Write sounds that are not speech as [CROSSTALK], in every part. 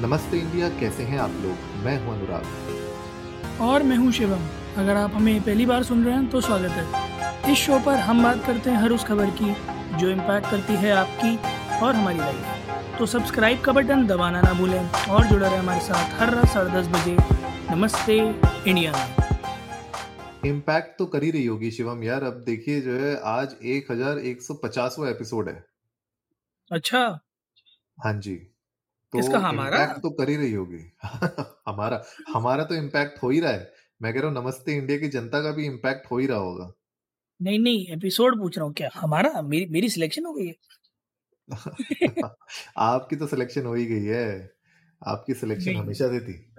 नमस्ते इंडिया कैसे हैं आप लोग? मैं हूँ अनुराग। और मैं हूँ शिवम। अगर आप हमें पहली बार सुन रहे हैं तो स्वागत है। इस शो पर हम बात करते हैं हर उस खबर की जो इम्पैक्ट करती है आपकी और हमारी लाइफ तो सब्सक्राइब का बटन दबाना ना भूलें और जुड़े रहे हमारे साथ हर रात साढ़े दस बजे। नमस्ते इंडिया में। इम्पैक्ट तो कर ही रही होगी शिवम यार। अब देखिए जो है आज एक हज़ार एक सौ पचासवा एपिसोड है। अच्छा। हाँ जी। तो किसका हमारा? तो कर ही रही होगी। [LAUGHS] हमारा हमारा तो इम्पैक्ट हो ही रहा है। मैं कह रहा हूँ नमस्ते इंडिया की जनता का भी इम्पैक्ट हो ही रहा होगा। नहीं नहीं एपिसोड पूछ रहा हूँ क्या हमारा? मेरी मेरी सिलेक्शन हो गई है? [LAUGHS] आपकी तो सिलेक्शन हो ही गई है। आपकी सिलेक्शन हमेशा से थी।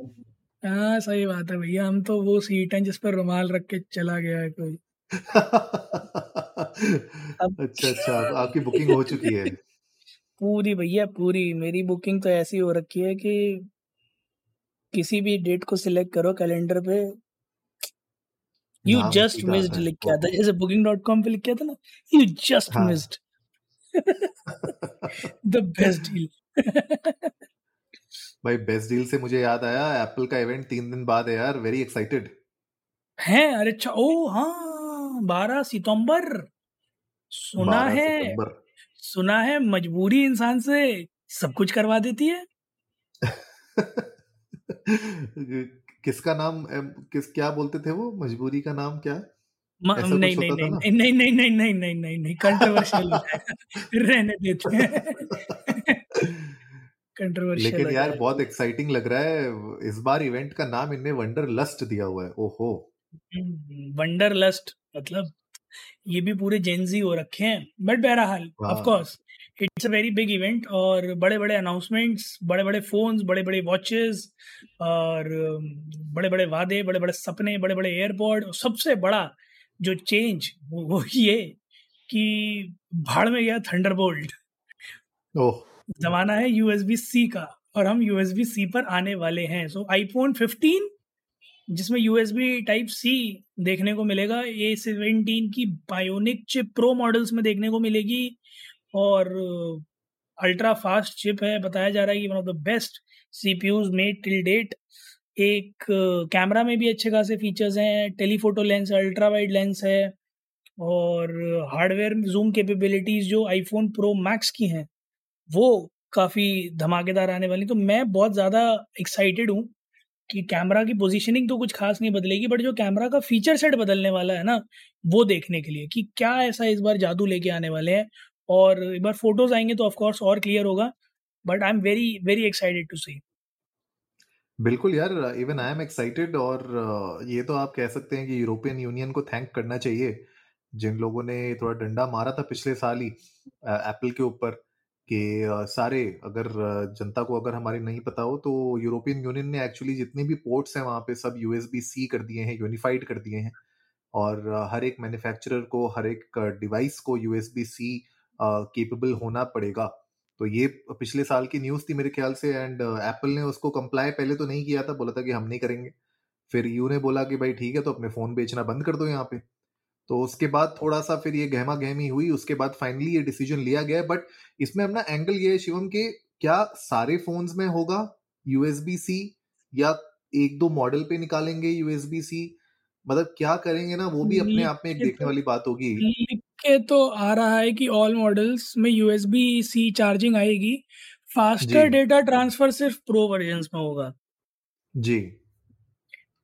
हाँ सही बात है भैया हम तो वो सीट हैं जिस पर रुमाल रख के चला गया है कोई। [LAUGHS] अच्छा अच्छा आपकी बुकिंग हो चुकी है। पूरी भैया पूरी। मेरी बुकिंग तो ऐसी हो रखी है कि किसी भी डेट को सिलेक्ट करो कैलेंडर पे। यू जस्ट मिस्ड लिख के आता जैसे बुकिंग डॉट कॉम पे लिख के आता ना you just. Missed the best deal भाई बेस्ट डील से मुझे याद आया एप्पल का इवेंट तीन दिन बाद है यार वेरी एक्साइटेड है? अरे अच्छा ओ हाँ बारह सितंबर। सुना है। सितंबर। सुना है मजबूरी इंसान से सब कुछ करवा देती है? [LAUGHS] किसका नाम किस क्या बोलते थे वो? मजबूरी का नाम क्या? नहीं नहीं होता था नहीं नहीं नहीं नहीं नहीं नहीं नहीं नहीं कंट्रोवर्शियल [LAUGHS] रहने देते हैं कंट्रोवर्शियल लेकिन यार बहुत एक्साइटिंग लग रहा है। इस बार इवेंट का नाम इनने वंडर लस्ट दिया हुआ है। ओहो। वंडर लस्ट मतलब ये भी पूरे जेंजी हो रखे हैं। बट बहरहाल हाँ। Of course it's a very big event और बड़े बड़े अनाउंसमेंट्स बड़े बड़े फोन्स बड़े बड़े वॉचेस और बड़े बड़े वादे बड़े बड़े सपने बड़े बड़े एयरपोर्ट सबसे बड़ा जो चेंज वो, ये कि भाड़ में गया थंडरबोल्ट जमाना है यूएसबी सी का और हम यूएसबी सी पर आने वाले हैं। सो आईफोन 15 जिसमें यूएसबी टाइप सी देखने को मिलेगा। ए सेवेंटीन की बायोनिक चिप प्रो मॉडल्स में देखने को मिलेगी। और अल्ट्रा फास्ट चिप है। बताया जा रहा है कि one of the best CPUs made till date एक कैमरा में भी अच्छे खासे फीचर्स हैं। टेलीफोटो लेंस है अल्ट्रा वाइड लेंस है। और हार्डवेयर जूम कैपेबिलिटीज जो आईफोन प्रो मैक्स की हैं, वो काफ़ी धमाकेदार आने वाली तो मैं बहुत ज़्यादा एक्साइटेड हूँ कि कैमरा की पोजीशनिंग तो कुछ खास नहीं बदलेगी बट जो कैमरा का फीचर सेट बदलने वाला है ना, वो देखने के लिए कि क्या ऐसा इस बार जादू लेके आने वाले हैं। और एक बार फ़ोटोज़ आएँगे तो ऑफकोर्स और क्लियर होगा but I am very very excited to see बिल्कुल यार इवन आई एम एक्साइटेड और ये तो आप कह सकते हैं कि यूरोपियन यूनियन को थैंक करना चाहिए। जिन लोगों ने थोड़ा डंडा मारा था पिछले साल ही एप्पल के ऊपर कि सारे अगर जनता को अगर हमारी नहीं पता हो तो यूरोपियन यूनियन ने एक्चुअली जितने भी पोर्ट्स हैं वहाँ पे सब यूएसबी सी कर दिए हैं, यूनिफाइड कर दिए हैं। और हर एक मैन्युफैक्चरर को, हर एक डिवाइस को यूएसबी सी केपेबल होना पड़ेगा। तो ये पिछले साल की न्यूज़ थी मेरे ख्याल से एंड एप्पल ने उसको कंप्लाई पहले तो नहीं किया था, बोला था कि हम नहीं करेंगे। फिर यू ने बोला कि, भाई ठीक है तो अपने फ़ोन बेचना बंद कर दो यहाँ पे। तो उसके बाद थोड़ा सा फिर ये गहमा गहमी हुई उसके बाद फाइनली ये डिसीज़न लिया गया बट इसमें अपना एंगल ये है शिवम के क्या सारे फोन्स में होगा यूएसबी सी या एक दो मॉडल पे निकालेंगे यूएसबी सी मतलब क्या करेंगे ना वो भी अपने आप में एक देखने वाली बात होगी। लिख के तो आ रहा है कि ऑल मॉडल्स में यूएसबी सी चार्जिंग आएगी फास्टर डेटा ट्रांसफ़र सिर्फ़ प्रो वर्जन में होगा। जी।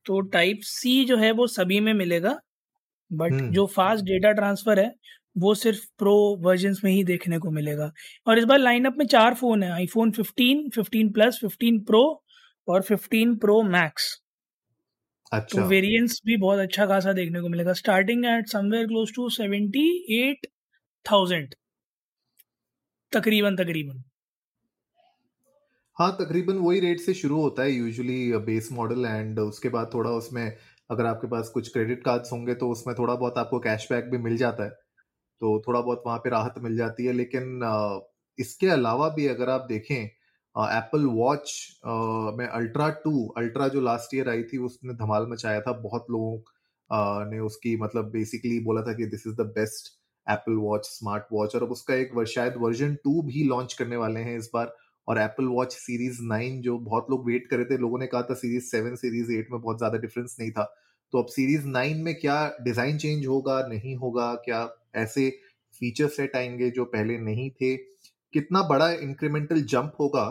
तो टाइप सी जो है वो सभी में मिलेगा। But hmm. जो फास्ट डेटा ट्रांसफ़र है वो सिर्फ़ प्रो वर्जन्स में ही देखने को मिलेगा। और इस बार लाइनअप में चार फ़ोन है आईफोन 15, 15 प्लस 15 प्रो और 15 प्रो मैक्स अच्छा। तो वेरिएंट्स भी बहुत अच्छा खासा देखने को मिलेगा। Starting at somewhere close to seventy eight thousand तकरीबन तकरीबन। हाँ तकरीबन वही रेट से शुरू होता है यूजुअली बेस मॉडल एंड उसके बाद थोड़ा उसमें अगर आपके पास कुछ क्रेडिट कार्ड्स होंगे तो उसमें थोड़ा बहुत आपको कैशबैक भी मिल जाता है। तो थोड़ा बहुत वहाँ पे राहत मिल जाती है, लेकिन इसके अलावा भी अगर आप देखें एप्पल वॉच में अल्ट्रा टू अल्ट्रा जो लास्ट ईयर आई थी, उसने धमाल मचाया था। बहुत लोगों ने उसकी मतलब बेसिकली बोला था कि this is the best Apple watch smart watch और अब उसका एक शायद वर्जन टू भी लॉन्च करने वाले हैं इस बार। और एप्पल वॉच सीरीज़ नाइन जो बहुत लोग वेट कर रहे थे, लोगों ने कहा था सीरीज़ सेवन सीरीज़ एट में बहुत ज़्यादा डिफरेंस नहीं था। तो अब सीरीज़ नाइन में क्या डिज़ाइन चेंज होगा, नहीं होगा, क्या ऐसे फीचर सेट आएँगे जो पहले नहीं थे? कितना बड़ा इंक्रीमेंटल जंप होगा,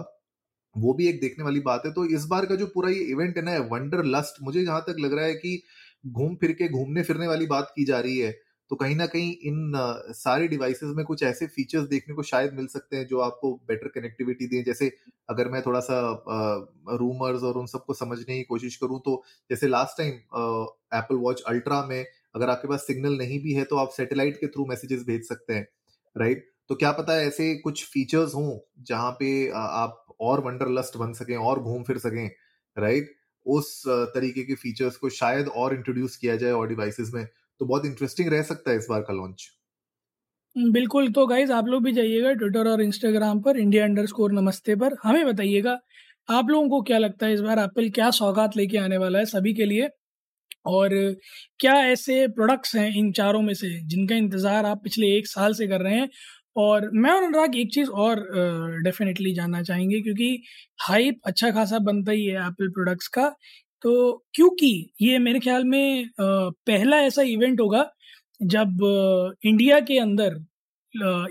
वो भी एक देखने वाली बात है। तो इस बार का जो पूरा ये इवेंट है ना वंडर लस्ट मुझे जहाँ तक लग रहा है कि घूम फिर के, घूमने फिरने वाली बात की जा रही है। तो कहीं ना कहीं इन सारे डिवाइसेस में कुछ ऐसे फीचर्स देखने को शायद मिल सकते हैं जो आपको बेटर कनेक्टिविटी दें। जैसे अगर मैं थोड़ा सा रूमर्स और उन सबको समझने की कोशिश करूँ तो जैसे last time Apple watch ultra में अगर आपके पास सिग्नल नहीं भी है तो आप सैटेलाइट के थ्रू मैसेजेस भेज सकते हैं राइट तो क्या पता है ऐसे कुछ फीचर्स हों जहाँ पे आप और वंडर लस्ट बन सकें, और घूम फिर सकें राइट उस तरीके के फीचर्स को शायद और इंट्रोड्यूस किया जाए और डिवाइसेस में। तो बहुत इंटरेस्टिंग रह सकता है इस बार का लॉन्च बिल्कुल। तो गाइज़ आप लोग भी जाइएगा ट्विटर और इंस्टाग्राम पर इंडिया अंडर स्कोर नमस्ते पर। हमें बताइएगा, आप लोगों को क्या लगता है इस बार एप्पल क्या सौगात लेके आने वाला है सभी के लिए? और क्या ऐसे प्रोडक्ट्स हैं इन चारों में से जिनका इंतज़ार आप पिछले एक साल से कर रहे हैं? और मैं और अनुराग एक चीज़ और डेफिनेटली जानना चाहेंगे क्योंकि हाइप अच्छा खासा बनता ही है एप्पल प्रोडक्ट्स का। तो क्योंकि ये मेरे ख्याल में पहला ऐसा इवेंट होगा जब इंडिया के अंदर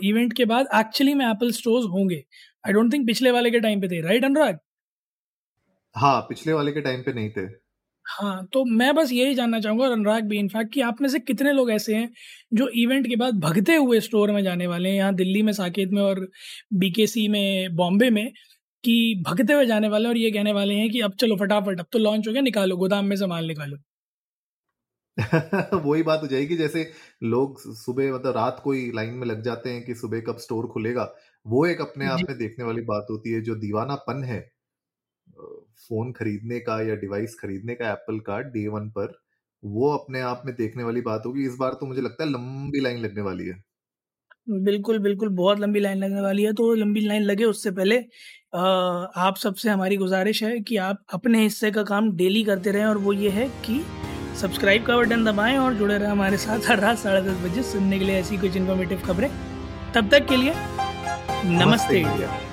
इवेंट के बाद एक्चुअली में एप्पल स्टोर्स होंगे। आई डोंट थिंक पिछले वाले के टाइम पे थे राइट अनुराग? हाँ पिछले वाले के टाइम पे नहीं थे। हाँ तो मैं बस यही जानना चाहूँगा और अनुराग भी इनफैक्ट कि आप में से कितने लोग ऐसे हैं जो इवेंट के बाद भगते हुए स्टोर में जाने वाले हैं यहाँ दिल्ली में साकेत में और बीकेसी में बॉम्बे में। कि भगते हुए जाने वाले और ये कहने वाले हैं कि अब चलो फटाफट अब तो लॉन्च हो गया निकालो गोदाम में से माल निकालो। [LAUGHS] वही बात हो जाएगी जैसे लोग सुबह मतलब रात को ही लाइन में लग जाते हैं कि सुबह कब स्टोर खुलेगा वो एक अपने आप में देखने वाली बात होती है जो दीवानापन है। फ़ोन खरीदने का या डिवाइस खरीदने का एप्पल का डे वन पर वो अपने आप में देखने वाली बात होगी। इस बार तो मुझे लगता है लंबी लाइन लगने वाली है। बिल्कुल, बिल्कुल, बहुत लंबी लाइन लगने वाली है, तो लंबी लाइन लगे उससे पहले आ, आप सबसे हमारी गुज़ारिश है कि आप अपने हिस्से का काम डेली करते रहें और वो ये है कि सब्सक्राइब का बटन दबाएँ और जुड़े रहें हमारे साथ हर रात साढ़े दस बजे सुनने के लिए ऐसी कुछ इन्फॉर्मेटिव खबरें। तब तक के लिए नमस्ते इंडिया।